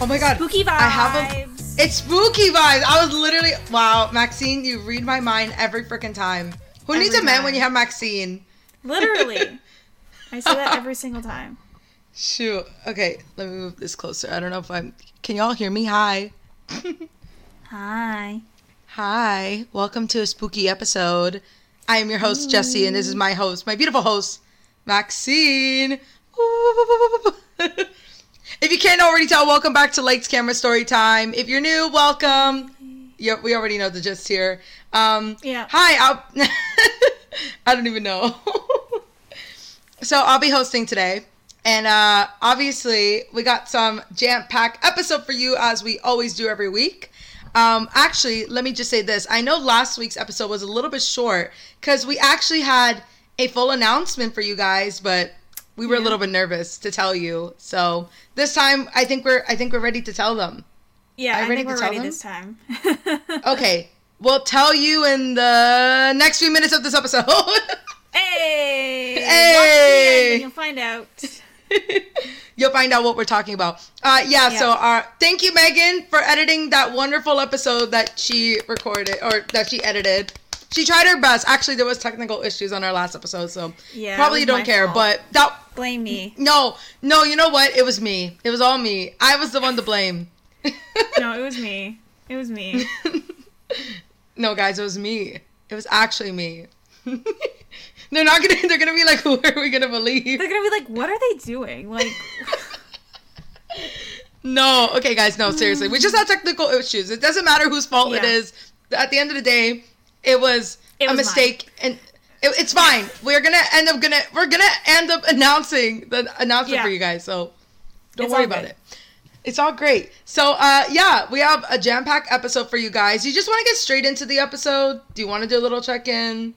Oh my god. Spooky vibes. I have a. It's spooky vibes. I was literally wow, Maxine. You read my mind every freaking time. Who Every needs a man time. when you have Maxine? Literally. I say that every single time. Shoot. Okay, let me move this closer. I don't know if I'm. Can y'all hear me? Hi. Hi. Hi. Welcome to a spooky episode. I am your host Jesse, and this is my host, my beautiful host, Maxine. if you can't already tell, welcome back to Lakes Camera Story Time. If you're new, welcome. Yep, we already know the gist here. Um, Yeah. Hi. I'll, I don't even know. so I'll be hosting today. And uh, obviously, we got some jam packed episode for you as we always do every week. Um, actually, let me just say this. I know last week's episode was a little bit short because we actually had a full announcement for you guys, but we were a little bit nervous to tell you. So this time, I think we're I think we're ready to tell them. Yeah, I think we're ready them? this time. Okay, we'll tell you in the next few minutes of this episode. Hey! Hey! Watch the end and you'll find out. You'll find out what we're talking about. Uh, yeah, Yeah. So, uh, thank you, Megan, for editing that wonderful episode that she recorded or that she edited. She tried her best. Actually, there was technical issues on our last episode, so Yeah, probably don't care. fault. But that Blame me. no, no, you know what? It was me. It was all me. I was the one to blame. No, it was me. It was me. no, guys, it was me. It was actually me. they're not gonna. They're gonna be like, who are we gonna believe? They're gonna be like, what are they doing? Like, No, okay, guys, no, seriously. We just had technical issues. It doesn't matter whose fault it Yeah. is. At the end of the day, it was It a was mistake, and it, it's fine. We're gonna end up gonna we're gonna end up announcing the announcement Yeah. for you guys. So don't It's worry about good. it. It's all great. So, uh, yeah, we have a jam packed episode for you guys. You just want to get straight into the episode? Do you want to do a little check in?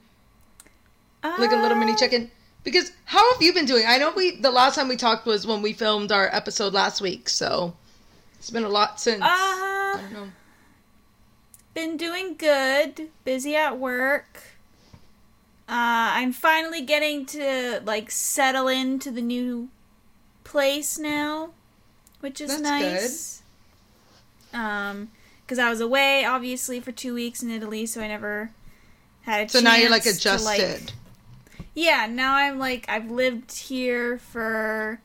like a little mini uh, check-in because how have you been doing i know we the last time we talked was when we filmed our episode last week so it's been a lot since i Uh, don't know been doing good. Busy at work. Uh, I'm finally getting to like settle into the new place now, which is That's nice. Um, because I was away obviously for two weeks in Italy, so I never had a chance. so now you're like chance to, like- adjusted yeah, now I'm like I've lived here for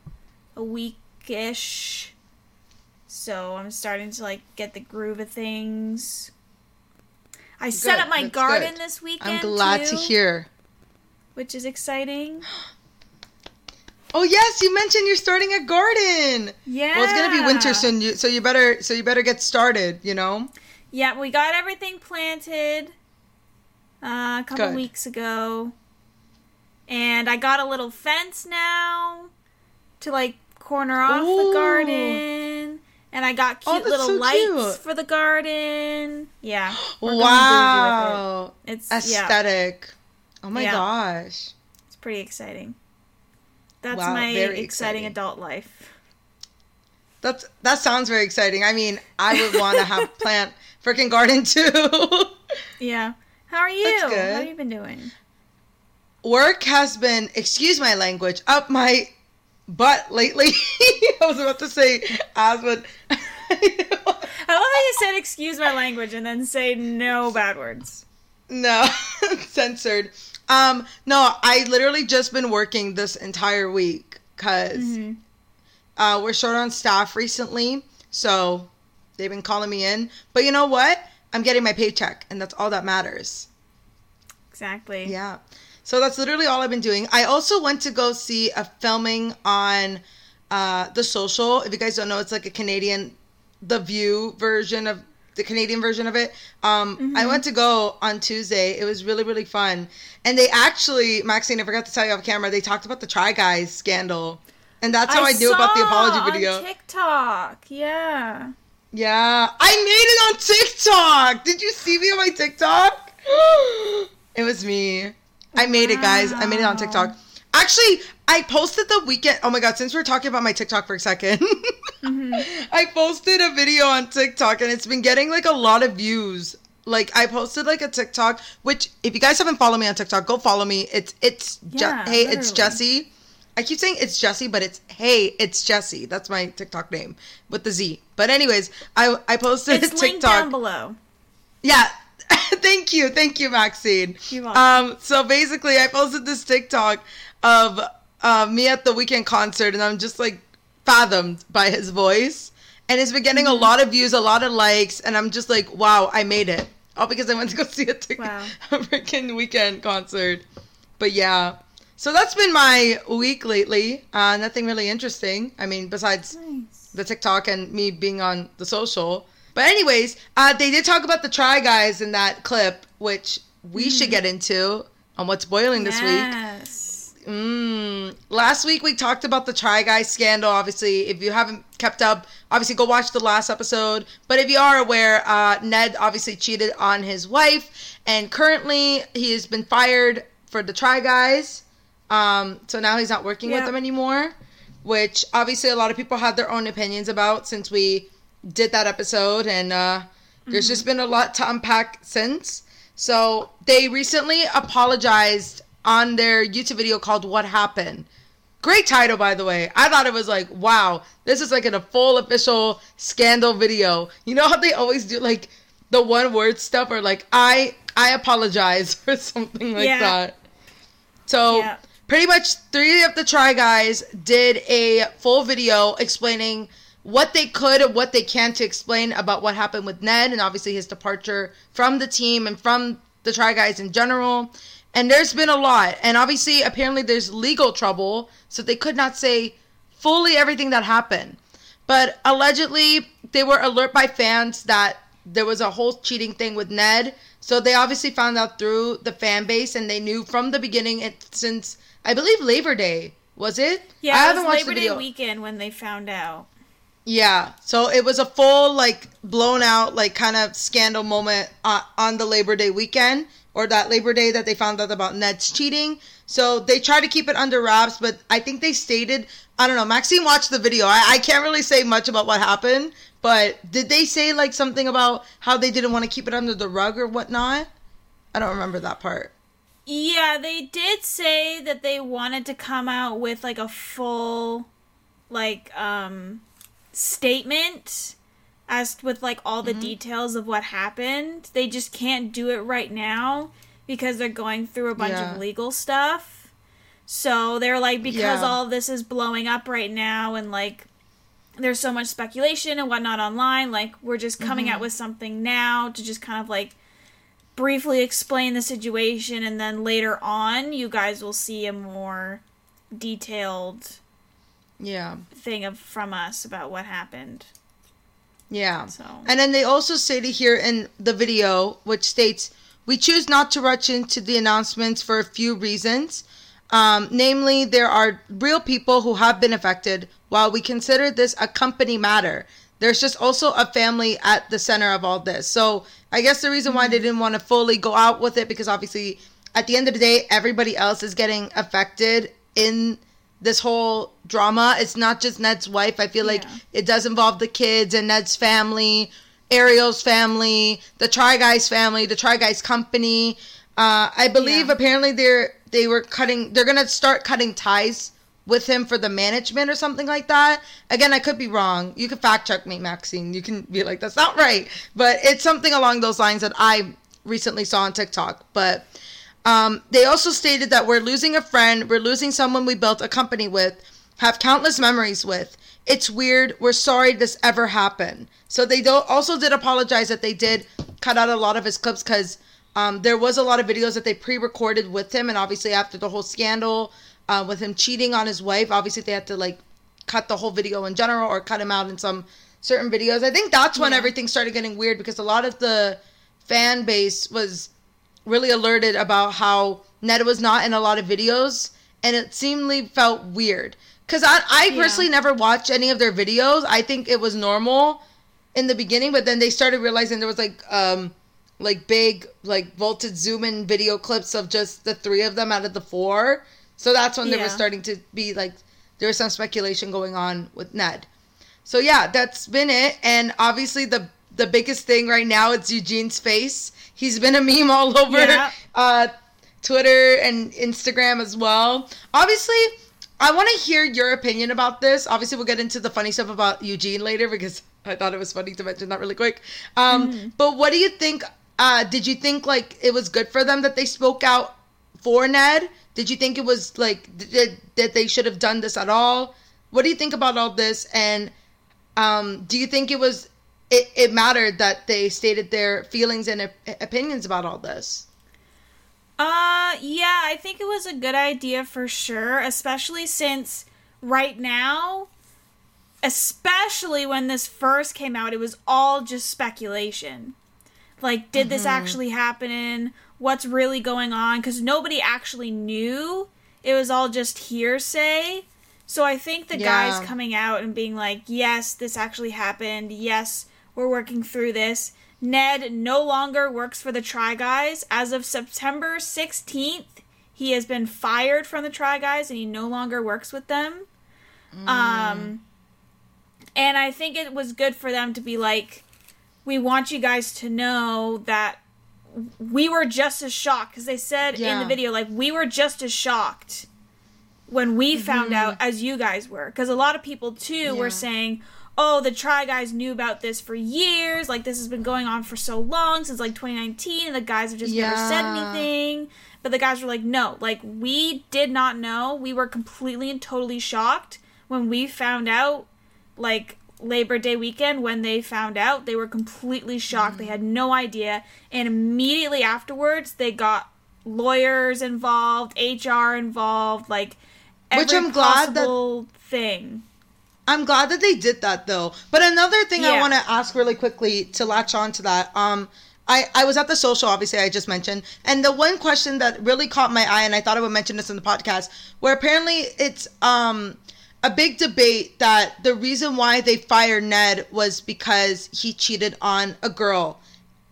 a week ish. So I'm starting to like get the groove of things. I set up my that's garden good. this weekend. i'm glad to hear Which is exciting. oh yes you mentioned you're starting a garden Yeah. well it's gonna be winter soon you, so you better so you better get started you know Yeah, we got everything planted uh, a couple Good. weeks ago. And I got a little fence now to like corner off Ooh. the garden. And I got Oh, cute that's little so lights cute. for the garden. Yeah. we're going bougie with wow it. It's yeah, aesthetic oh my Yeah. gosh it's pretty exciting. That's Wow, my exciting, exciting. adult life. That's that sounds very exciting. I mean, I would want to have plant freaking garden too. Yeah. How are you? How have you been doing? Work has been, excuse my language, up my butt lately. I was about to say but I love how you said excuse my language and then say no bad words. no, censored. Um, no, I literally just been working this entire week because Mm-hmm. uh, we're short on staff recently, so they've been calling me in. But you know what? I'm getting my paycheck, and that's all that matters. Exactly. Yeah. So that's literally all I've been doing. I also went to go see a filming on uh, The Social. If you guys don't know, it's like a Canadian, The View version of the Canadian version of it. Um, I went to go on Tuesday. It was really, really fun. And they actually, Maxine, I forgot to tell you off camera, they talked about the Try Guys scandal. And that's how I, knew about the apology video. On TikTok, yeah. Yeah, I made it on TikTok. Did you see me on my TikTok? it was me. I made it, guys. I made it on TikTok. Actually, I posted the weekend. Oh my god! Since we're talking about my TikTok for a 2nd mm-hmm. I posted a video on TikTok, and it's been getting like a lot of views. Like I posted like a TikTok, which if you guys haven't followed me on TikTok, go follow me. It's it's Je- Yeah, hey, it's literally. Jesse I keep saying it's Jesse, but it's hey, it's Jesse. That's my TikTok name with the Z. But anyways, I I posted It's a linked TikTok. down below. Yeah. thank you. Thank you, Maxine. Um, so basically I posted this TikTok of uh, me at the Weeknd concert and I'm just like fathomed by his voice. And it's been getting Mm-hmm. a lot of views, a lot of likes, and I'm just like, wow, I made it. All because I went to go see a, tic- Wow. a freaking Weeknd concert. But yeah. So that's been my week lately. Uh, nothing really interesting. I mean, besides Nice. the TikTok and me being on the social. But anyways, uh, they did talk about the Try Guys in that clip, which we should get into on what's boiling this week. Yes. Mm. Last week we talked about the Try Guys scandal. Obviously, if you haven't kept up, obviously go watch the last episode. But if you are aware, uh, Ned obviously cheated on his wife, and currently he has been fired for the Try Guys. Um, so now he's not working with them anymore, which obviously a lot of people had their own opinions about since we did that episode, and uh, there's just been a lot to unpack since. So they recently apologized on their YouTube video called "What Happened." Great title, by the way. I thought it was like, wow, this is like in a full official scandal video. You know how they always do like the one word stuff or like I I apologize or something like Yeah. that. So Yeah. pretty much three of the try guys did a full video explaining what they could and what they can to explain about what happened with Ned and obviously his departure from the team and from the try guys in general. And there's been a lot. And obviously apparently there's legal trouble, so they could not say fully everything that happened. But allegedly they were alert by fans that there was a whole cheating thing with Ned. So they obviously found out through the fan base and they knew from the beginning it, since I believe Labor Day, was it? Yeah, I it haven't was watched Labor the Day weekend when they found out. Yeah. So it was a full like blown out like kind of scandal moment uh, on the Labor Day weekend or that Labor Day that they found out about Ned's cheating. So they tried to keep it under wraps, but I think they stated I don't know. Maxine watched the video. I, I can't really say much about what happened, but did they say like something about how they didn't want to keep it under the rug or whatnot? I don't remember that part. Yeah, they did say that they wanted to come out with like a full like um statement as with like all Mm-hmm. the details of what happened. They just can't do it right now because they're going through a bunch Yeah. of legal stuff. So they're like because Yeah. all this is blowing up right now and like there's so much speculation and whatnot online, like we're just coming Mm-hmm. out with something now to just kind of like briefly explain the situation and then later on you guys will see a more detailed Yeah. thing of from us about what happened. Yeah. So And then they also stated here in the video, which states, We choose not to rush into the announcements for a few reasons. Um, namely, there are real people who have been affected. While we consider this a company matter, there's just also a family at the center of all this. So I guess the reason why they didn't want to fully go out with it because obviously at the end of the day, everybody else is getting affected in this whole drama. It's not just Ned's wife. I feel like Yeah. it does involve the kids and Ned's family, Ariel's family, the Try Guys family, the Try Guys company. Uh, I believe Yeah. apparently they're they were cutting. They're gonna start cutting ties with him for the management or something like that. Again, I could be wrong. You can fact check me, Maxine. You can be like, that's not right. But it's something along those lines that I recently saw on TikTok. But um, they also stated that we're losing a friend, we're losing someone we built a company with, have countless memories with. It's weird. We're sorry this ever happened. So they also did apologize that they did cut out a lot of his clips because um, there was a lot of videos that they pre-recorded with him, and obviously after the whole scandal uh, with him cheating on his wife, obviously they had to like cut the whole video in general or cut him out in some certain videos. I think that's when Yeah. everything started getting weird because a lot of the fan base was really alerted about how Ned was not in a lot of videos, and it seemingly felt weird. Cause I, I Yeah. personally never watched any of their videos. I think it was normal in the beginning, but then they started realizing there was like um like big like vaulted zoom in video clips of just the three of them out of the four. So that's when there was starting to be like there was some speculation going on with Ned. So yeah, that's been it. And obviously the the biggest thing right now it's Eugene's face. He's been a meme all over Yeah. uh Twitter and Instagram as well. Obviously, I want to hear your opinion about this. Obviously, we'll get into the funny stuff about Eugene later because I thought it was funny to mention that really quick. Um, mm-hmm. But what do you think? Uh, did you think like it was good for them that they spoke out for Ned? Did you think it was like did, that they should have done this at all? What do you think about all this? And um, do you think it was it, it mattered that they stated their feelings and op- opinions about all this? Uh, yeah, I think it was a good idea for sure, especially since right now, especially when this first came out, it was all just speculation. Like, did mm-hmm. this actually happen? What's really going on? Because nobody actually knew. It was all just hearsay. So I think the yeah. guys coming out and being like, yes, this actually happened. Yes, we're working through this Ned no longer works for the Try Guys. As of September 16th, he has been fired from the Try Guys and he no longer works with them. Mm. Um, and I think it was good for them to be like, we want you guys to know that we were just as shocked because they said yeah. in the video like we were just as shocked when we mm-hmm. found out as you guys were because a lot of people too yeah. were saying oh, the Try Guys knew about this for years. Like, this has been going on for so long, since like 2019, and the guys have just yeah. never said anything. But the guys were like, no, like, we did not know. We were completely and totally shocked when we found out, like, Labor Day weekend, when they found out, they were completely shocked. Mm. They had no idea. And immediately afterwards, they got lawyers involved, HR involved, like, every Which I'm glad that thing. I'm glad that they did that though. But another thing yeah. I want to ask really quickly to latch on to that. Um, I, I was at the social, obviously, I just mentioned. And the one question that really caught my eye, and I thought I would mention this in the podcast, where apparently it's um, a big debate that the reason why they fired Ned was because he cheated on a girl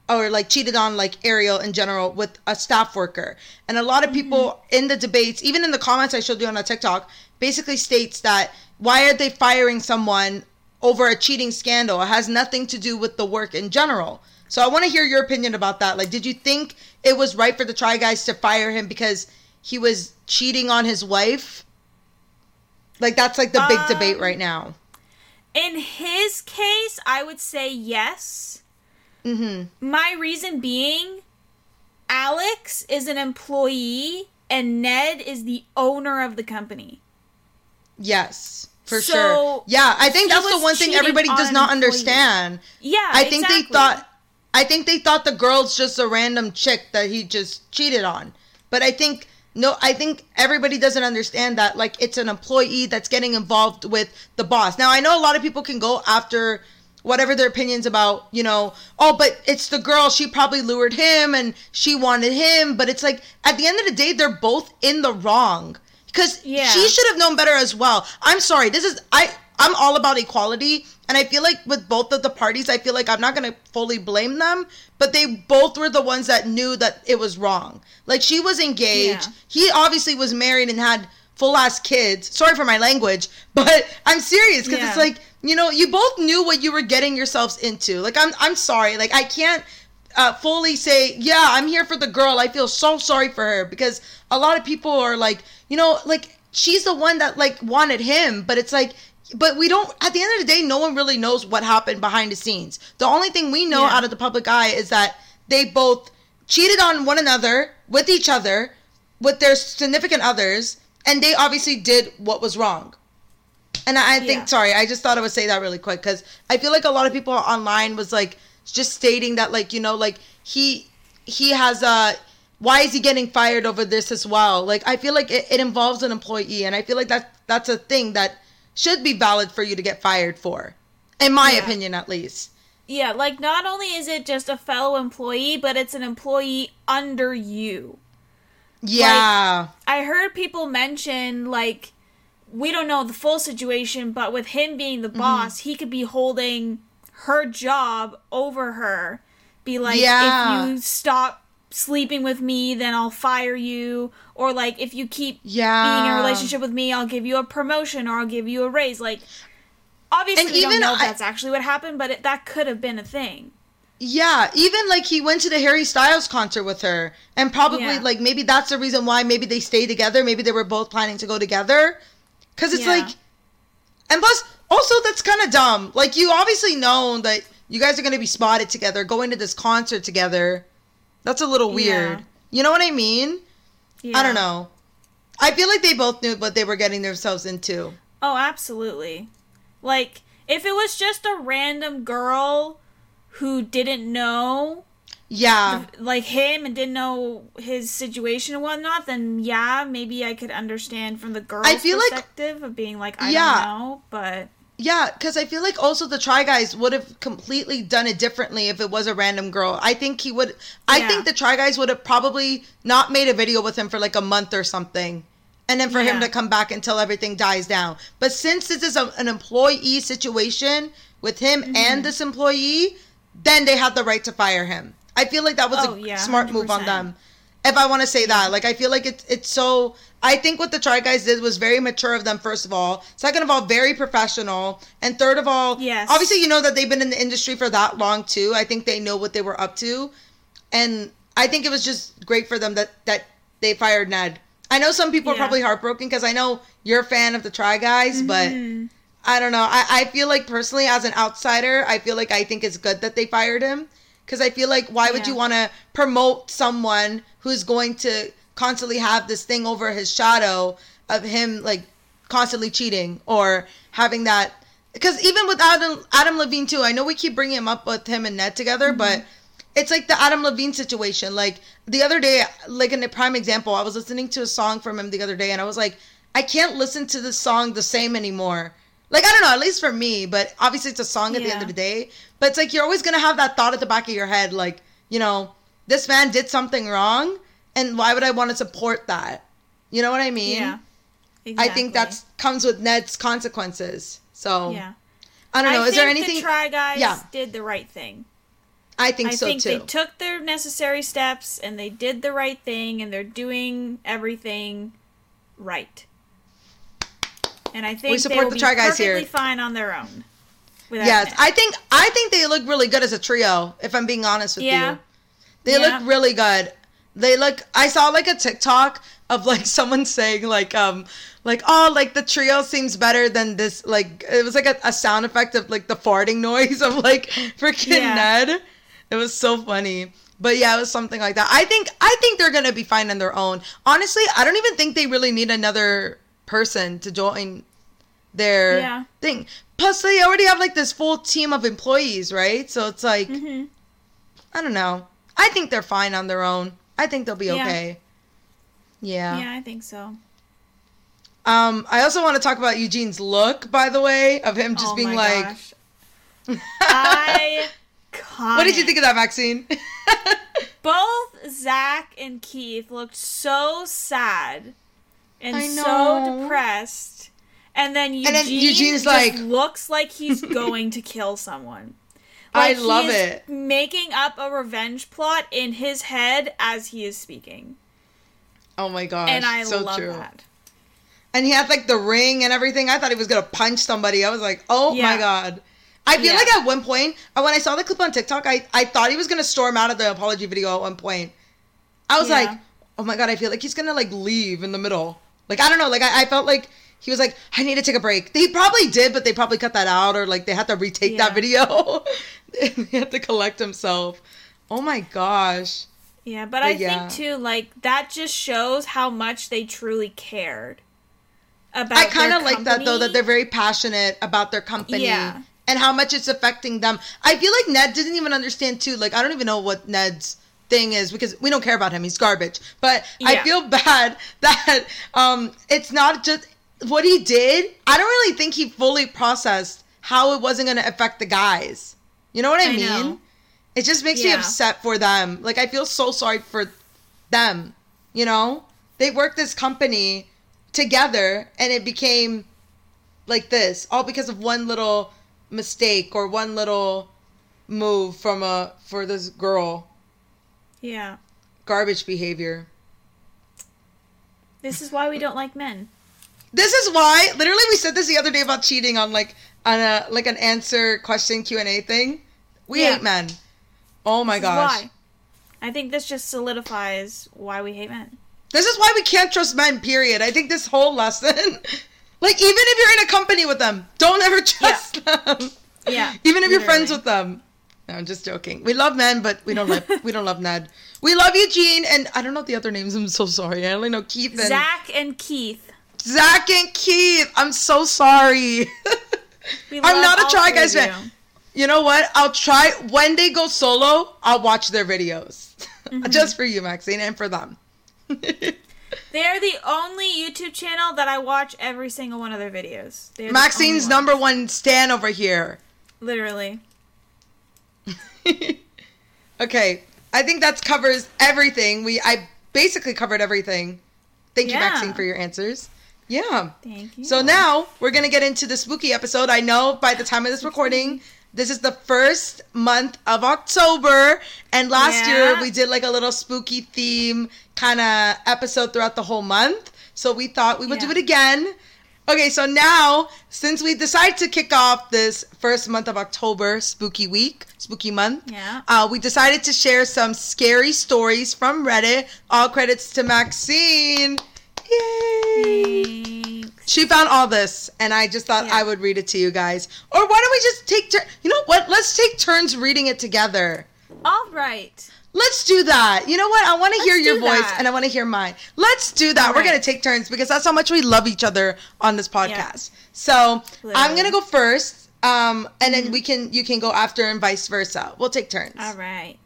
or like cheated on like Ariel in general with a staff worker. And a lot of people mm-hmm. in the debates, even in the comments I showed you on a TikTok, basically states that why are they firing someone over a cheating scandal? It has nothing to do with the work in general. So I want to hear your opinion about that. Like, did you think it was right for the Try Guys to fire him because he was cheating on his wife? Like, that's like the big um, debate right now. In his case, I would say yes. Mm-hmm. My reason being, Alex is an employee and Ned is the owner of the company. Yes, for so sure. Yeah, I think that's the one thing everybody does not understand. Yeah, I think exactly. they thought. I think they thought the girl's just a random chick that he just cheated on. But I think no, I think everybody doesn't understand that like it's an employee that's getting involved with the boss. Now I know a lot of people can go after whatever their opinions about, you know, oh, but it's the girl, she probably lured him and she wanted him, but it's like at the end of the day they're both in the wrong because yeah. she should have known better as well. I'm sorry. This is I. I'm all about equality, and I feel like with both of the parties, I feel like I'm not gonna fully blame them, but they both were the ones that knew that it was wrong. Like she was engaged. Yeah. He obviously was married and had full ass kids. Sorry for my language, but I'm serious because yeah. it's like you know you both knew what you were getting yourselves into. Like I'm I'm sorry. Like I can't uh, fully say, yeah, I'm here for the girl. I feel so sorry for her because a lot of people are like, you know, like she's the one that like wanted him, but it's like, but we don't. At the end of the day, no one really knows what happened behind the scenes. The only thing we know yeah. out of the public eye is that they both cheated on one another with each other, with their significant others, and they obviously did what was wrong. And I, I think, yeah. sorry, I just thought I would say that really quick because I feel like a lot of people online was like just stating that like you know like he he has a why is he getting fired over this as well like i feel like it, it involves an employee and i feel like that that's a thing that should be valid for you to get fired for in my yeah. opinion at least yeah like not only is it just a fellow employee but it's an employee under you yeah like, i heard people mention like we don't know the full situation but with him being the mm-hmm. boss mm-hmm. he could be holding her job over her. Be like, yeah. if you stop sleeping with me, then I'll fire you. Or like, if you keep yeah. being in a relationship with me, I'll give you a promotion or I'll give you a raise. Like, obviously, and we don't know I, if that's actually what happened, but it, that could have been a thing. Yeah, even like he went to the Harry Styles concert with her, and probably yeah. like maybe that's the reason why maybe they stay together. Maybe they were both planning to go together. Because it's Yeah. like, and plus, also that's kind of dumb. Like you obviously know that you guys are going to be spotted together, going to this concert together. That's a little weird. Yeah. You know what I mean? Yeah. I don't know. I feel like they both knew what they were getting themselves into. Oh, absolutely. Like, if it was just a random girl who didn't know, Yeah. like him, and didn't know his situation and whatnot, then yeah, maybe I could understand from the girl's I feel like- perspective of being like, I Yeah. don't know, but Yeah, because I feel like also the Try Guys would have completely done it differently if it was a random girl. I think he would. I Yeah. think the Try Guys would have probably not made a video with him for like a month or something, and then for him to come back until everything dies down. But since this is a, an employee situation with him Mm-hmm. and this employee, then they had the right to fire him. I feel like that was Oh, a yeah, smart move on them. If I want to say that, like I feel like it's it's so. I think what the Try Guys did was very mature of them. First of all, second of all, very professional, and third of all, Yes. obviously you know that they've been in the industry for that long too. I think they know what they were up to, and I think it was just great for them that that they fired Ned. I know some people are probably heartbroken because I know you're a fan of the Try Guys, Mhm. but I don't know. I, I feel like personally, as an outsider, I feel like I think it's good that they fired him because I feel like why would Yeah. you want to promote someone who's going to constantly have this thing over his shadow of him like constantly cheating or having that? Because even with Adam Adam Levine too, I know we keep bringing him up with him and Ned together, mm-hmm. but it's like the Adam Levine situation. Like the other day, like in a prime example, I was listening to a song from him the other day, and I was like, I can't listen to this song the same anymore. Like I don't know, at least for me, but obviously it's a song at the end of the day. But it's like you're always gonna have that thought at the back of your head, like you know, this man did something wrong, and why would I want to support that? You know what I mean? yeah. Exactly. I think that's comes with Ned's consequences. So yeah. I don't know. I Is there anything? the Try Guys Yeah. did the right thing. I think I so think too. they took their necessary steps and they did the right thing and they're doing everything right. And I think We support the be Try Guys here. fine on their own. Yes. I think I think they look really good as a trio. If I'm being honest with Yeah. you, they Yeah. look really good. They look. I saw like a TikTok of like someone saying like um like oh like the trio seems better than this like it was like a, a sound effect of like the farting noise of like freaking Yeah. Ned. It was so funny. But yeah, it was something like that. I think I think they're gonna be fine on their own. Honestly, I don't even think they really need another person to join their Yeah. thing. Plus, they already have like this full team of employees, right? So it's like Mhm. I don't know. I think they're fine on their own. I think they'll be Yeah. okay. Yeah. Yeah, I think so. Um, I also want to talk about Eugene's look, by the way, of him just oh being like. I "What did you think of that, Maxine?" Both Zach and Keith looked so sad and so depressed. And then Eugene And then Eugene's just like- looks like he's going to kill someone. I love it. Making up a revenge plot in his head as he is speaking. oh my gosh, and I so love true. that. And he had like the ring and everything. I thought he was gonna punch somebody. I was like, oh my god. I feel Yeah. like at one point, uh, when I saw the clip on TikTok, I, I thought he was gonna storm out of the apology video at one point. I was Yeah. like, oh my god, I feel like he's gonna like leave in the middle. Like I don't know, like I, I felt like he was like, I need to take a break. They probably did, but they probably cut that out or like they had to retake that video. they had to collect himself. Oh my gosh. Yeah, but, I yeah. think too, like that just shows how much they truly cared about. I kind of like that though, that they're very passionate about their company Yeah. and how much it's affecting them. I feel like Ned didn't even understand too. Like I don't even know what Ned's thing is because we don't care about him. He's garbage. But I feel bad that um it's not just what he did. I don't really think he fully processed how it wasn't going to affect the guys. You know what I, I mean? know. It just makes me upset for them. Like I feel so sorry for them. You know, they worked this company together, and it became like this, all because of one little mistake or one little move from a for this girl. Yeah, Garbage behavior. this is why we don't like men. This is why, literally, we said this the other day about cheating on like on a like an answer question Q and A thing. We Yeah. hate men. Oh my This is gosh. why. I think this just solidifies why we hate men. This is why we can't trust men, period. I think this whole lesson, Like even if you're in a company with them, don't ever trust them. Yeah. Even if you're friends with them. No, I'm just joking. We love men, but we don't love we don't love Ned. We love Eugene and I don't know the other names. I'm so sorry. I only know Keith and Zach and Keith. Zach and Keith. I'm so sorry. I'm not a Try Guys of fan. you. You know what? I'll try when they go solo. I'll watch their videos Mm-hmm. just for you, Maxine, and for them. They're the only YouTube channel that I watch every single one of their videos. They're Maxine's only number one stan over here. Literally. okay, I think that covers everything. We I basically covered everything. Thank you, Maxine, for your answers. Yeah. Thank you. So now we're gonna get into the spooky episode. I know by the time of this recording, this is the first month of October, and last year we did like a little spooky theme kind of episode throughout the whole month. So we thought we would do it again. Okay, so now since we decided to kick off this first month of October, spooky week, spooky month, Yeah. uh, we decided to share some scary stories from Reddit. All credits to Maxine. Yay! Thanks. She found all this, and I just thought Yeah. I would read it to you guys. Or why don't we just take turn? You know what? Let's take turns reading it together. All right. Let's do that. You know what? I want to hear your do voice, that. and I want to hear mine. Let's do that. All We're right. gonna take turns because that's how much we love each other on this podcast. So I'm gonna go first, um, and Mm-hmm. then we can you can go after, and vice versa. We'll take turns. All right.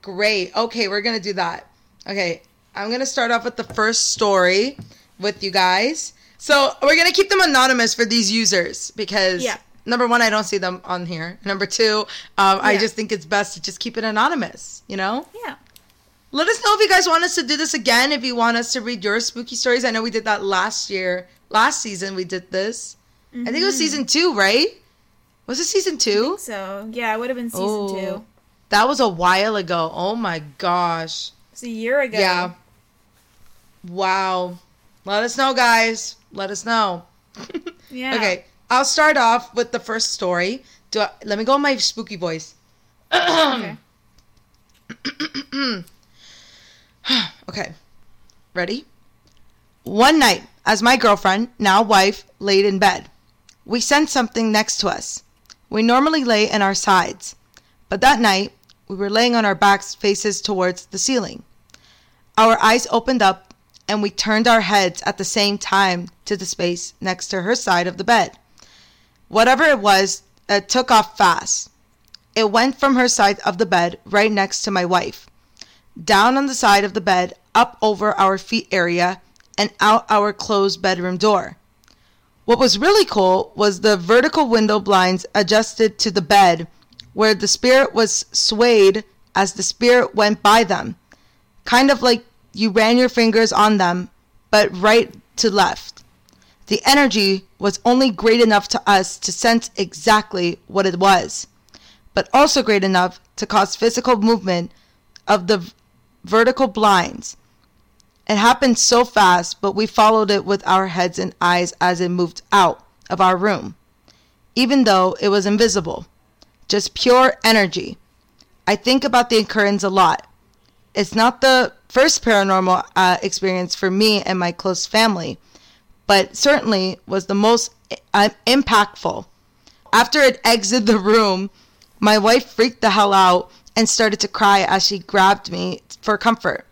Great. Okay, we're gonna do that. Okay, I'm gonna start off with the first story with you guys. So we're gonna keep them anonymous for these users because Yeah. Number one, I don't see them on here. Number two, um, I just think it's best to just keep it anonymous. You know. Yeah. Let us know if you guys want us to do this again. If you want us to read your spooky stories, I know we did that last year. Last season we did this. I think it was season two, right? Was it season two? So yeah, it would have been season Oh. two. That was a while ago. Oh my gosh. It's a year ago. Yeah. Wow. Let us know, guys. Let us know. Yeah. Okay, I'll start off with the first story. Do I, let me go in my spooky voice. Okay. Okay, ready? One night, as my girlfriend, now wife, laid in bed, we sensed something next to us. We normally lay in our sides, but that night we were laying on our backs, faces towards the ceiling. Our eyes opened up, and we turned our heads at the same time to the space next to her side of the bed. Whatever it was, it took off fast. It went from her side of the bed right next to my wife down on the side of the bed, up over our feet area, and out our closed bedroom door. What was really cool was the vertical window blinds adjusted to the bed, where the spirit was swayed as the spirit went by them, kind of like you ran your fingers on them, but right to left. The energy was only great enough to us to sense exactly what it was, but also great enough to cause physical movement of the vertical blinds. It happened so fast, but we followed it with our heads and eyes as it moved out of our room, even though it was invisible. Just pure energy. I think about the occurrence a lot. It's not the first paranormal uh, experience for me and my close family, but certainly was the most uh, impactful. After it exited the room, my wife freaked the hell out and started to cry as she grabbed me for comfort.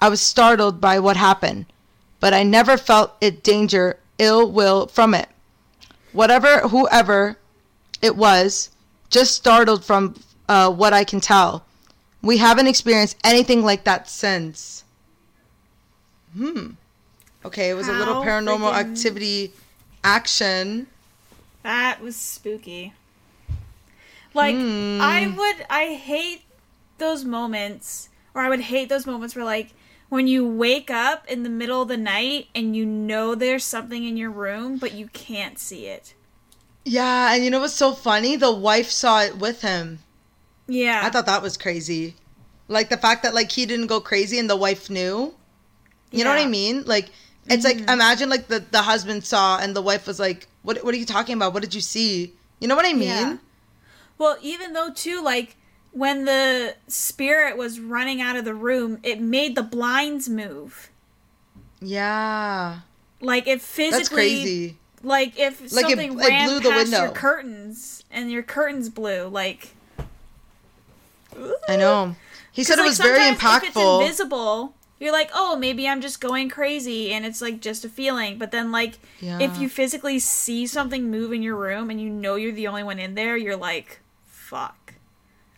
I was startled by what happened, but I never felt it danger, ill will from it. Whatever, whoever it was, just startled from uh, what I can tell. We haven't experienced anything like that since. Hmm. Okay, it was a little paranormal freaking- activity action. That was spooky. Like Hmm. I would I hate those moments or I would hate those moments where like when you wake up in the middle of the night and you know there's something in your room but you can't see it. Yeah, and you know what's so funny? The wife saw it with him. Yeah. I thought that was crazy. Like the fact that like he didn't go crazy and the wife knew. You know what I mean? Like it's like mm. imagine like the the husband saw and the wife was like, "What what are you talking about? What did you see?" You know what I mean? Yeah. Well, even though too like when the spirit was running out of the room, it made the blinds move. Yeah. Like it physically That's crazy. Like if Like it- something it ran blew the past your curtains and your curtains blew, like I know. He said it was very sometimes If it's impactful. invisible, you're like, oh, maybe I'm just going crazy, and it's like just a feeling. But then, like, Yeah. if you physically see something move in your room and you know you're the only one in there, you're like, fuck,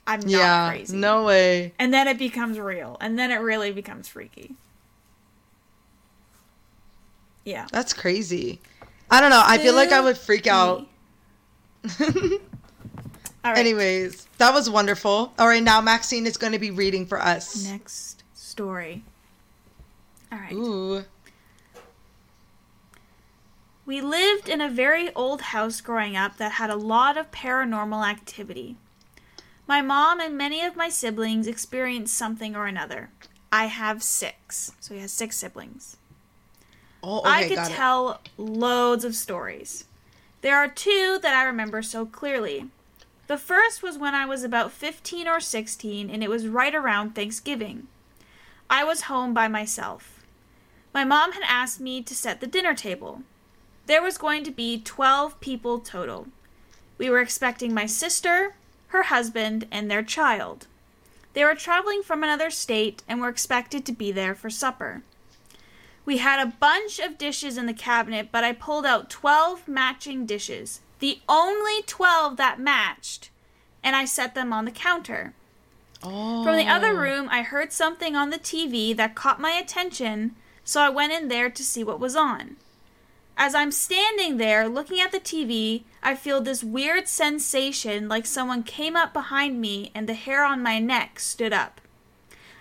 I'm not yeah. crazy. No way. And then it becomes real, and then it really becomes freaky. Yeah. That's crazy. I don't know. I feel like I would freak out. All right. Anyways, that was wonderful. All right, now Maxine is going to be reading for us. Next story. All right. Ooh. We lived in a very old house growing up that had a lot of paranormal activity. My mom and many of my siblings experienced something or another. I have six, so he has six siblings. Oh, okay, I could got it. tell loads of stories. There are two that I remember so clearly. The first was when I was about 15 or 16, and it was right around Thanksgiving. I was home by myself. My mom had asked me to set the dinner table. There was going to be 12 people total. We were expecting my sister, her husband, and their child. They were traveling from another state and were expected to be there for supper. We had a bunch of dishes in the cabinet, but I pulled out 12 matching dishes, the only 12 that matched, and I set them on the counter. Oh. From the other oh. room, I heard something on the TV that caught my attention, so I went in there to see what was on. As I'm standing there looking at the TV, I feel this weird sensation like someone came up behind me and the hair on my neck stood up.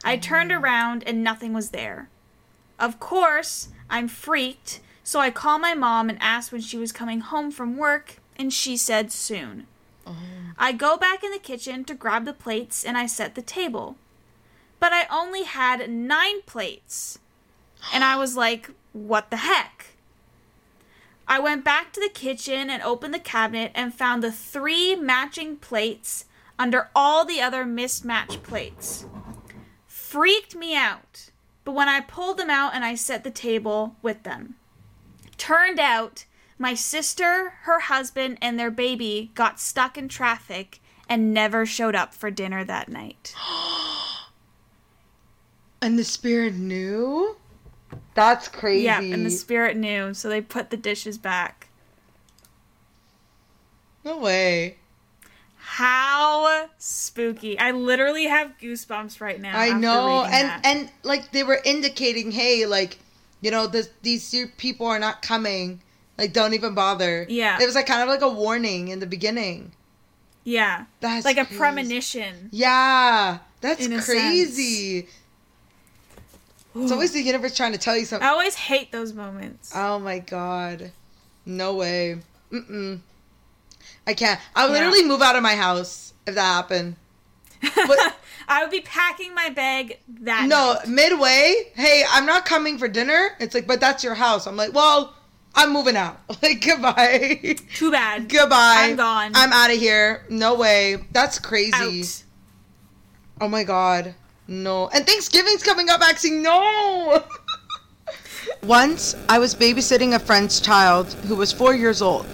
I turned mm. around and nothing was there. Of course, I'm freaked, so I call my mom and ask when she was coming home from work, and she said soon. Oh. I go back in the kitchen to grab the plates and I set the table. But I only had nine plates. And I was like, what the heck? I went back to the kitchen and opened the cabinet and found the three matching plates under all the other mismatched plates. Freaked me out. But when I pulled them out and I set the table with them, turned out my sister, her husband, and their baby got stuck in traffic and never showed up for dinner that night. And the spirit knew? That's crazy. Yeah, and the spirit knew, so they put the dishes back. no way. How spooky. I literally have goosebumps right now. I know. And that. and like they were indicating, hey, like, you know, this these people are not coming. Like don't even bother. Yeah. It was like kind of like a warning in the beginning. yeah, That's like a premonition. Yeah. That's In a crazy. It's always the universe trying to tell you something. I always hate those moments. Oh my god. No way. Mm-mm. I can't. I would Yeah. literally move out of my house if that happened. But I would be packing my bag that no, night. midway, hey, I'm not coming for dinner. It's like, but that's your house. I'm like, well, I'm moving out. Like, goodbye. Too bad. goodbye. I'm gone. I'm out of here. No way. That's crazy. Out. Oh my god. No. And Thanksgiving's coming up, actually. No. Once, I was babysitting a friend's child who was four years old.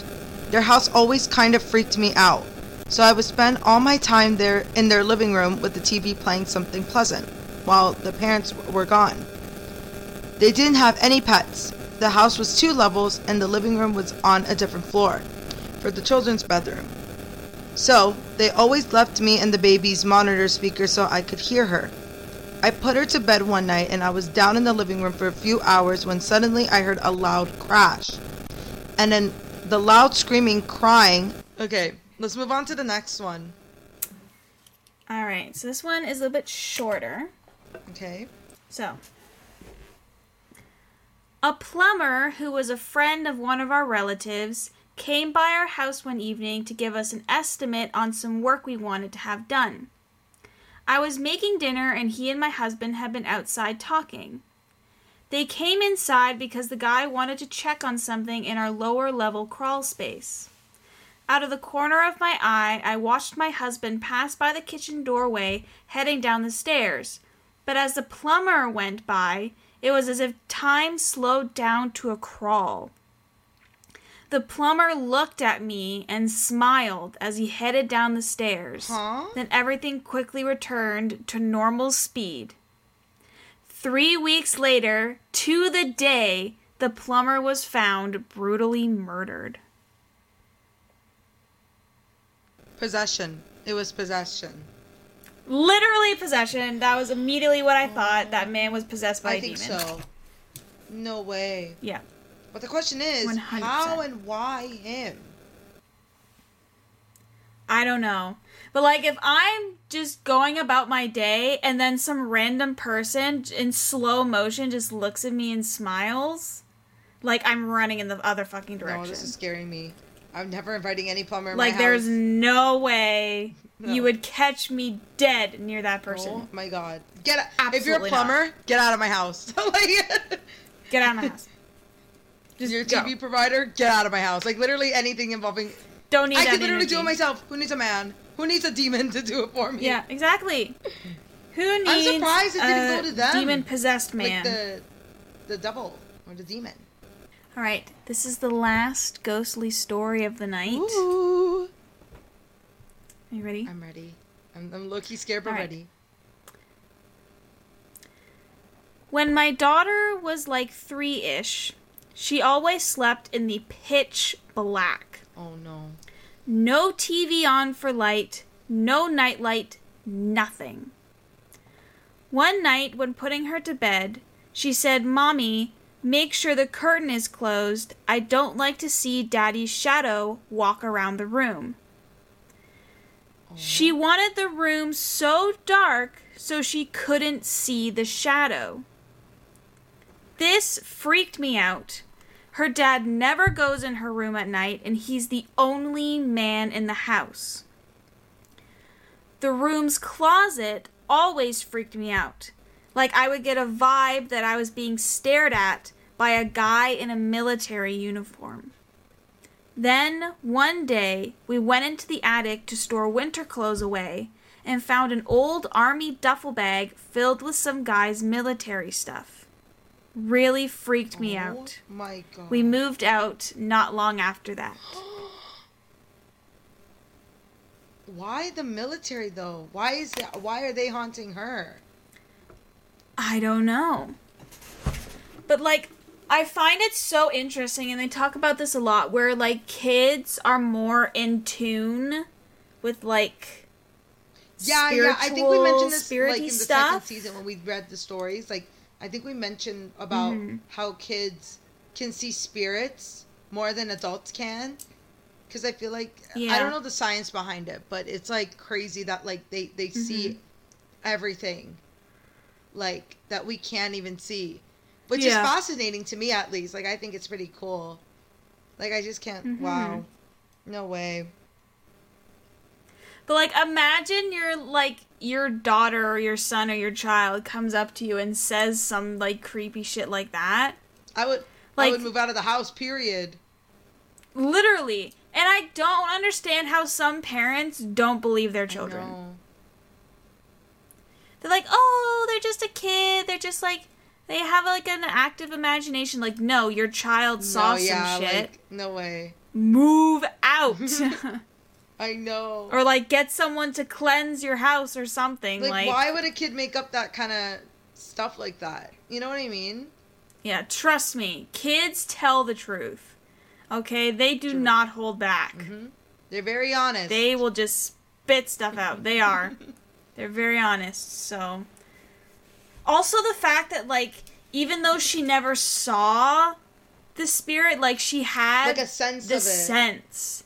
Their house always kind of freaked me out, so I would spend all my time there in their living room with the TV playing something pleasant while the parents were gone. They didn't have any pets. The house was two levels, and the living room was on a different floor for the children's bedroom. So, they always left me and the baby's monitor speaker so I could hear her. I put her to bed one night and I was down in the living room for a few hours when suddenly I heard a loud crash. And then the loud screaming, crying. Okay, let's move on to the next one. All right, so this one is a little bit shorter. Okay. So, a plumber who was a friend of one of our relatives came by our house one evening to give us an estimate on some work we wanted to have done. I was making dinner and he and my husband had been outside talking. They came inside because the guy wanted to check on something in our lower level crawl space. Out of the corner of my eye, I watched my husband pass by the kitchen doorway heading down the stairs. But as the plumber went by, it was as if time slowed down to a crawl. The plumber looked at me and smiled as he headed down the stairs. Huh? Then everything quickly returned to normal speed. Three weeks later, to the day, the plumber was found brutally murdered. Possession. It was possession. Literally possession. That was immediately what I thought. That man was possessed by I a think demon. so. No way. Yeah. But the question is, 100%. how and why him? I don't know. But like if I'm just going about my day and then some random person in slow motion just looks at me and smiles, like I'm running in the other fucking No, direction. this is scaring me. I'm never inviting any plumber. In like there's no way No. you would catch me dead near that oh person. Oh my god! Get out. If you're a Absolutely not. plumber, get out of my house. like, Get out of my house. Just your go. TV provider, get out of my house. Like literally anything involving. Don't need I can literally do it myself. Who needs a man? Who needs a demon to do it for me? Yeah, exactly. Who needs surprised it didn't a go to them. demon possessed man? Like the, the devil or the demon. All right, this is the last ghostly story of the night. Ooh. Are you ready? I'm ready. I'm, I'm low key scared, but right. ready. When my daughter was like three ish, she always slept in the pitch black. Oh no. No TV on for light, no nightlight, nothing. One night, when putting her to bed, she said, Mommy, make sure the curtain is closed. I don't like to see Daddy's shadow walk around the room. She oh. wanted the room so dark so she couldn't see the shadow. This freaked me out. Her dad never goes in her room at night, and he's the only man in the house. The room's closet always freaked me out. Like I would get a vibe that I was being stared at by a guy in a military uniform. Then, one day, we went into the attic to store winter clothes away and found an old army duffel bag filled with some guy's military stuff. Really freaked me Oh out. my god. We moved out not long after that. Why the military though? Why is that? Why are they haunting her? I don't know. But like I find it so interesting and they talk about this a lot where like kids are more in tune with like Yeah, yeah. I think we mentioned this like in the stuff. second season when we read the stories. Like I think we mentioned about Mhm. how kids can see spirits more than adults can. Because I feel like I don't know the science behind it, but it's like crazy that like they they see Mm-hmm. everything, like that we can't even see, which Yeah. is fascinating to me at least. Like I think it's pretty cool. Like I just can't. Mhm. Wow, no way. But like imagine your like your daughter or your son or your child comes up to you and says some like creepy shit like that. I would. I Like- would move out of the house. Period. Literally. And I don't understand how some parents don't believe their children. They're like, "Oh, they're just a kid. They're just like they have like an active imagination." Like, no, your child saw no, yeah, some shit. like no way. Move out. I know. or like get someone to cleanse your house or something. like, Like, why would a kid make up that kind of stuff like that? You know what I mean? yeah, trust me. Kids tell the truth. Okay? They do True. not hold back. hmm They're very honest. They will just spit stuff out. They are. They're very honest. So also the fact that like even though she never saw the spirit, like she had like a sense the of it. sense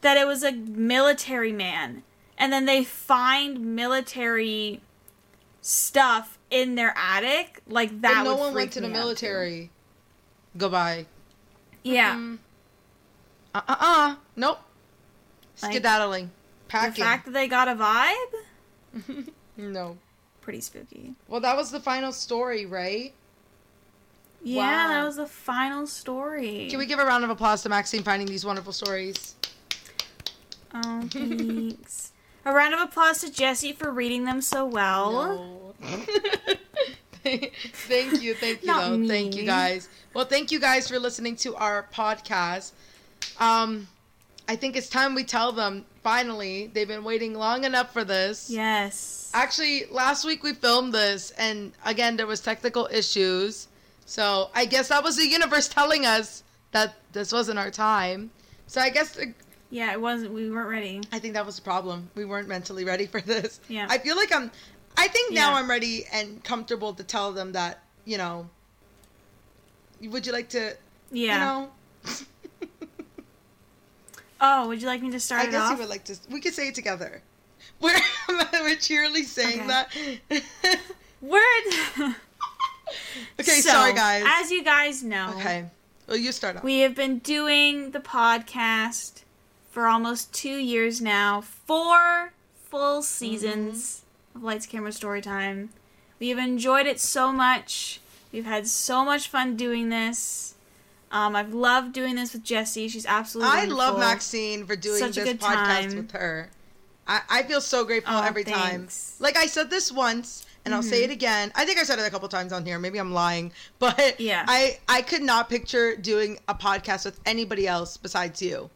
that it was a military man and then they find military stuff in their attic like that But no one went to the out, too. military. Goodbye. yeah Mm. Uh uh uh. Nope. Like, Skedaddling. the fact that they got a vibe no. pretty spooky Well, that was the final story, right? yeah Wow. that was the final story Can we give a round of applause to Maxine finding these wonderful stories? Oh thanks a round of applause to jesse for reading them so well No. thank you, thank you, though. Thank you, guys. Well, thank you guys for listening to our podcast. Um, I think it's time we tell them. Finally, they've been waiting long enough for this. Yes. Actually, last week we filmed this, and again there was technical issues. So I guess that was the universe telling us that this wasn't our time. So I guess the, Yeah, it wasn't. We weren't ready. I think that was the problem. We weren't mentally ready for this. Yeah. I feel like I'm. I think now Yeah. I'm ready and comfortable to tell them that you know. Would you like to? Yeah. You know. oh, would you like me to start I it guess off? you would like to. We could say it together. We're we're cheerily saying Okay. that. Word. okay, So, sorry guys. As you guys know, okay. Well, you start off. we have been doing the podcast for almost two years now. Four full seasons Mm-hmm. of Lights Camera Storytime. We have enjoyed it so much. We've had so much fun doing this. Um, I've loved doing this with Jessie. She's absolutely I love. Maxine for doing Such a this good podcast time. with her. I, I feel so grateful Oh, every thanks. time. Like I said this once, and I'll say it again. I think I said it a couple times on here. Maybe I'm lying, but Yeah. I I could not picture doing a podcast with anybody else besides you.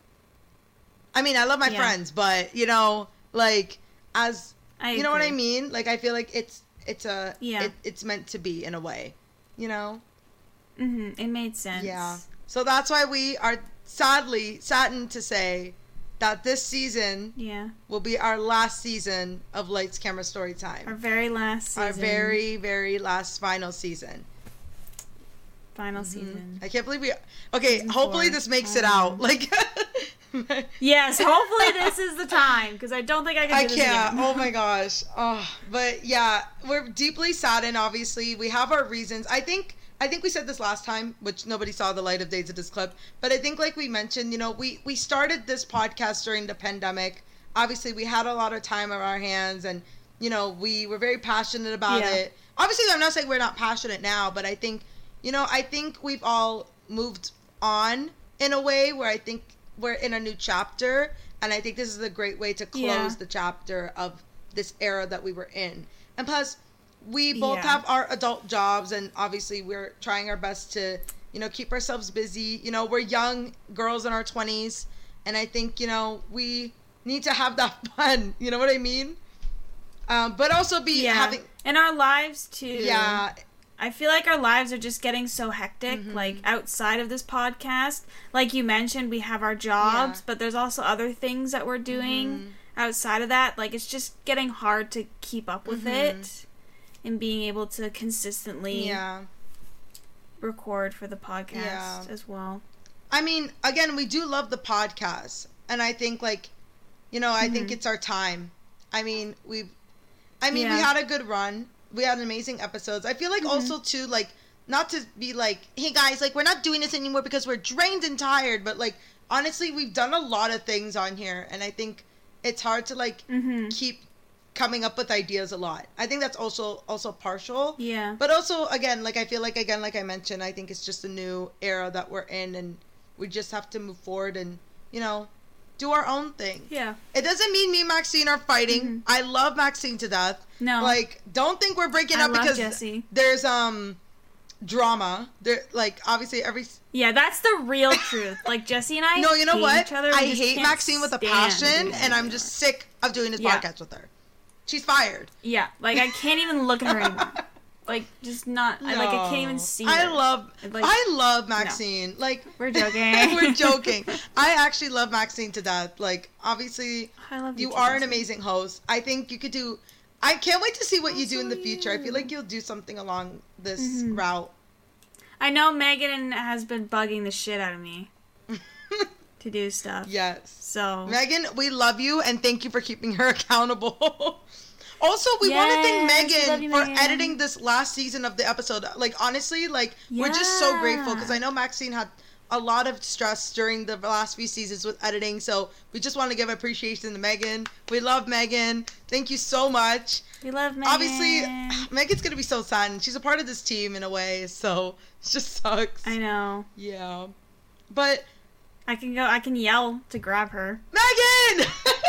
I mean, I love my Yeah. friends, but you know, like as I you know what I mean. Like I feel like it's it's a Yeah. it, it's meant to be in a way, you know. hmm It made sense. Yeah. So that's why we are sadly saddened to say that this season Yeah. will be our last season of Lights Camera Story Time. Our very last season. Our very, very last final season. final season. I can't believe we. Okay, Season hopefully four. this makes it Um, out. Like, Yes, hopefully this is the time because I don't think I can do I this can't. Oh my gosh. Oh, but yeah, we're deeply saddened. Obviously, we have our reasons. I think. I think we said this last time, which nobody saw the light of day to this clip. But I think, like we mentioned, you know, we we started this podcast during the pandemic. Obviously, we had a lot of time on our hands, and you know, we were very passionate about Yeah. it. Obviously, I'm not saying we're not passionate now, but I think, you know, I think we've all moved on in a way where I think we're in a new chapter, and I think this is a great way to close Yeah. the chapter of this era that we were in. And plus, we both Yeah. have our adult jobs, and obviously, we're trying our best to, you know, keep ourselves busy. You know, we're young girls in our 20s, and I think, you know, we need to have that fun. You know what I mean? Um, but also be yeah, having, and our lives too. yeah, I feel like our lives are just getting so hectic. Mm-hmm. Like outside of this podcast, like you mentioned, we have our jobs, Yeah. but there's also other things that we're doing Mm-hmm. outside of that. Like it's just getting hard to keep up with Mm-hmm. it and being able to consistently yeah. record for the podcast Yeah. as well. I mean, again, we do love the podcast, and I think like, you know, I think it's our time. I mean, we've, I mean, we had a good run. We had amazing episodes. I feel like also too like not to be like, hey guys, like we're not doing this anymore because we're drained and tired, but like honestly, we've done a lot of things on here, and I think it's hard to like Mm-hmm. keep coming up with ideas a lot. I think that's also also partial. Yeah. But also, again, like I feel like again, like I mentioned, I think it's just a new era that we're in, and we just have to move forward and you know do our own thing. yeah. It doesn't mean me and Maxine are fighting. I love Maxine to death. No. Like, don't think we're breaking I up because Jessie. there's um drama. There, like obviously every. Yeah, that's the real truth. Like Jesse and I. No, you know what? Each other. I hate Maxine with a passion, and I'm just sick of doing this Yeah. podcast with her. She's fired. Yeah, like I can't even look at her anymore. Like just not. I like I can't even see. I her. love Like- I love Maxine. Like We're joking. we're joking. I actually love Maxine to death. Like obviously I love you too, are an amazing host. I think you could do I can't wait to see what you do in the so future. I feel like you'll do something along this Mhm. route. I know Megan has been bugging the shit out of me to do stuff. yes. So Megan, we love you and thank you for keeping her accountable. Also, we want to thank Yes, Megan you, for Megan. editing this last season of the episode. Like honestly, like we're just so grateful because I know Maxine had a lot of stress during the last few seasons with editing. So we just want to give appreciation to Megan. We love Megan. Thank you so much. we love Megan. Obviously, Megan's gonna be so sad, she's a part of this team in a way. So it just sucks. I know. Yeah, but I can go. I can yell to grab her. Megan.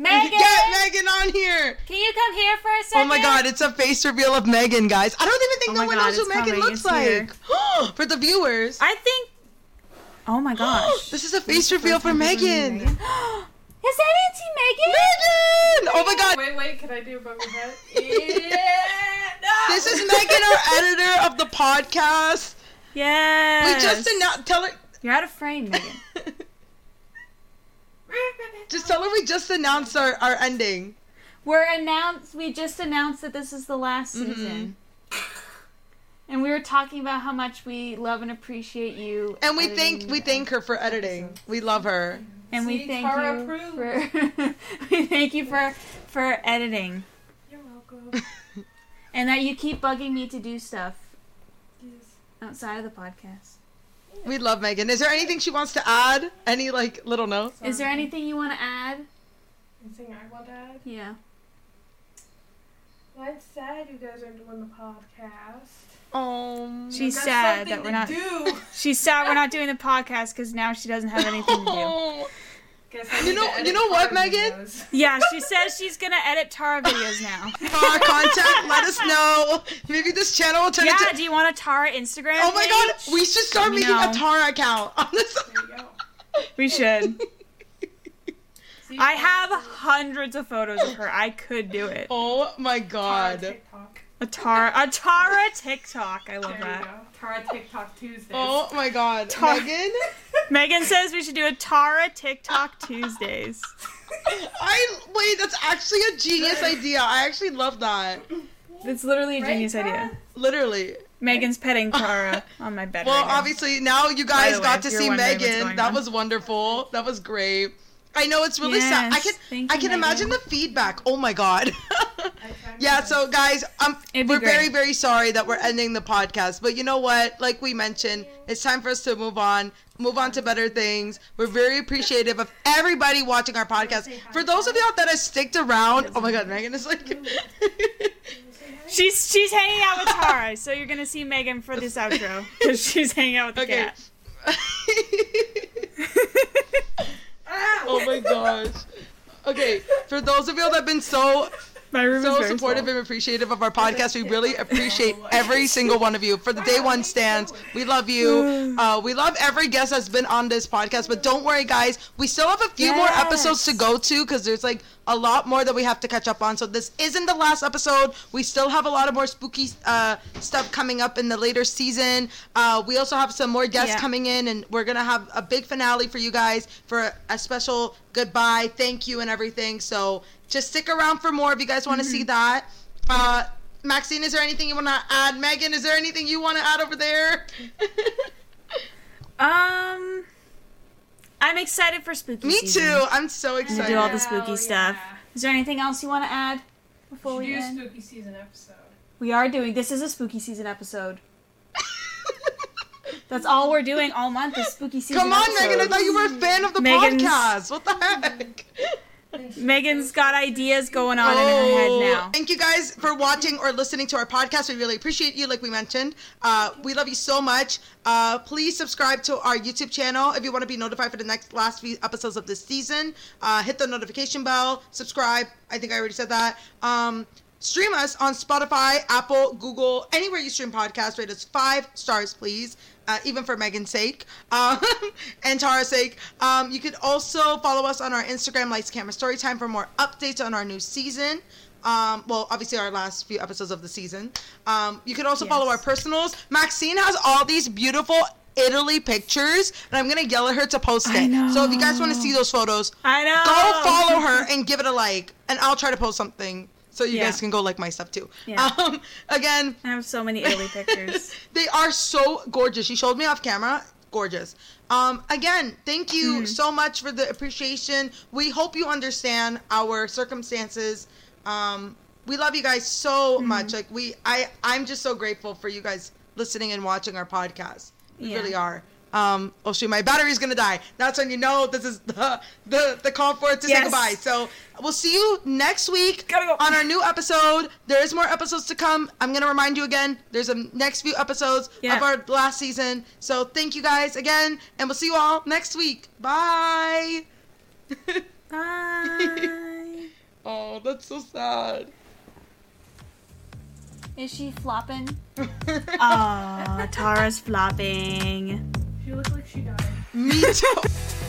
Megan! Get Megan on here. Can you come here for a second? Oh my god, it's a face reveal of Megan, guys. I don't even think Oh no one God, knows who Megan coming. looks It's here. like. For the viewers. I think. Oh my gosh. this is a face reveal for Megan. Megan. Is that Auntie Megan? Megan! Oh my god. Wait, wait, can I do a bubble head? yeah! No! This is Megan, our editor of the podcast. Yes. We just announced. Tell her. You're out of frame, Megan. just tell her we just announced our, our ending. We're announced. We just announced that this is the last Mm-hmm. season. And we were talking about how much we love and appreciate you. And we editing thank we thank her for editing. We love her. and we thank Tara you approved. for we thank you for for editing You're welcome. and that you keep bugging me to do stuff Yes. outside of the podcast. We love Megan. Is there anything she wants to add? Any like little notes? Is there anything you want to add? Anything I want to add? Yeah. Well, I'm sad you guys are doing the podcast. Oh. She's sad that we're not. Do. She's sad we're not doing the podcast because now she doesn't have anything to do. Guess I You know- you know what, Megan? videos. Yeah, she says she's gonna edit Tara videos now. For our content, let us know. Maybe this channel will turn Yeah, into. do you want a Tara Instagram? Oh my god, we should start making know. a Tara account on this. There you go. We should. I have hundreds of photos of her. I could do it. Oh my Tara god. TikTok. A Tara, a Tara TikTok. I love There you that. go. Tara TikTok Tuesdays. Oh my god. Tar- Megan? Megan says we should do a Tara TikTok Tuesdays. I wait, that's actually a genius idea. I actually love that. It's literally a Right, genius Tara? idea. Literally. Megan's petting Tara on my bed. Well, right now. obviously now you guys the way, got if to you're see wondering what's Megan. going That on. was wonderful. That was great. I know it's really sad. I Yes, can thank I you, can imagine the feedback. Oh my god. Yeah, so guys, um we're very very sorry that we're ending the podcast, but you know what? Like we mentioned, it's time for us to move on. Move on to better things. We're very appreciative of everybody watching our podcast. For those of y'all that have sticked around, oh my god, Megan is like she's she's hanging out with Tara, so you're gonna see Megan for this outro because she's hanging out with the Okay. cat. oh my gosh. Okay, for those of y'all that have been so My room so very supportive small. and appreciative of our podcast. We really appreciate every single one of you. For the day one stands, we love you. Uh, we love every guest that's been on this podcast. But don't worry, guys. We still have a few more episodes to go to because there's like a lot more that we have to catch up on. So this isn't the last episode. We still have a lot of more spooky uh, stuff coming up in the later season. Uh, we also have some more guests Yeah. coming in, and we're gonna have a big finale for you guys for a special goodbye, thank you, and everything. So just stick around for more if you guys want to see that. Uh, Maxine, is there anything you want to add? Megan, is there anything you want to add over there? Um, I'm excited for spooky. Season. Me season. too. I'm so excited. To do all the Hell spooky stuff. yeah. Is there anything else you want to add before We we do a end? spooky season episode. We are doing. This is a spooky season episode. That's all we're doing all month is spooky season. Come on, episodes. Megan. I thought you were a fan of the Megan's- podcast. What the heck? Megan's got ideas going on in her head Oh, now. Thank you guys for watching or listening to our podcast. We really appreciate you, like we mentioned. Uh, we love you so much. Uh, please subscribe to our YouTube channel if you want to be notified for the next last few episodes of this season. Uh, hit the notification bell, subscribe. I think I already said that. Um, stream us on Spotify, Apple, Google, anywhere you stream podcasts. Rate us five stars, please. Uh, even for Megan's sake um, and Tara's sake. Um, you could also follow us on our Instagram, Lights Camera Storytime, for more updates on our new season. Um, well, obviously our last few episodes of the season. Um, you can also follow our personals. Maxine has all these beautiful Italy pictures, and I'm gonna yell at her to post it. So if you guys want to see those photos, I know. go follow her and give it a like, and I'll try to post something so you Yeah. guys can go like my stuff too. Yeah. Um, again, I have so many Italy pictures. they are so gorgeous. She showed me off camera. Gorgeous. Um, again, thank you Mm-hmm. so much for the appreciation. We hope you understand our circumstances. Um, we love you guys so Mm-hmm. much. Like we, I, I'm just so grateful for you guys listening and watching our podcast. We Yeah. really are. Um, oh shoot, my battery's gonna die. That's when you know this is the the, the call for it to say goodbye. So we'll see you next week go. on our new episode. There is more episodes to come. I'm gonna remind you again. There's a next few episodes Yeah. of our last season. So thank you guys again, and we'll see you all next week. Bye. Bye. Oh, that's so sad. Is she flopping? Aw, Tara's flopping. She looks like she died. Me too.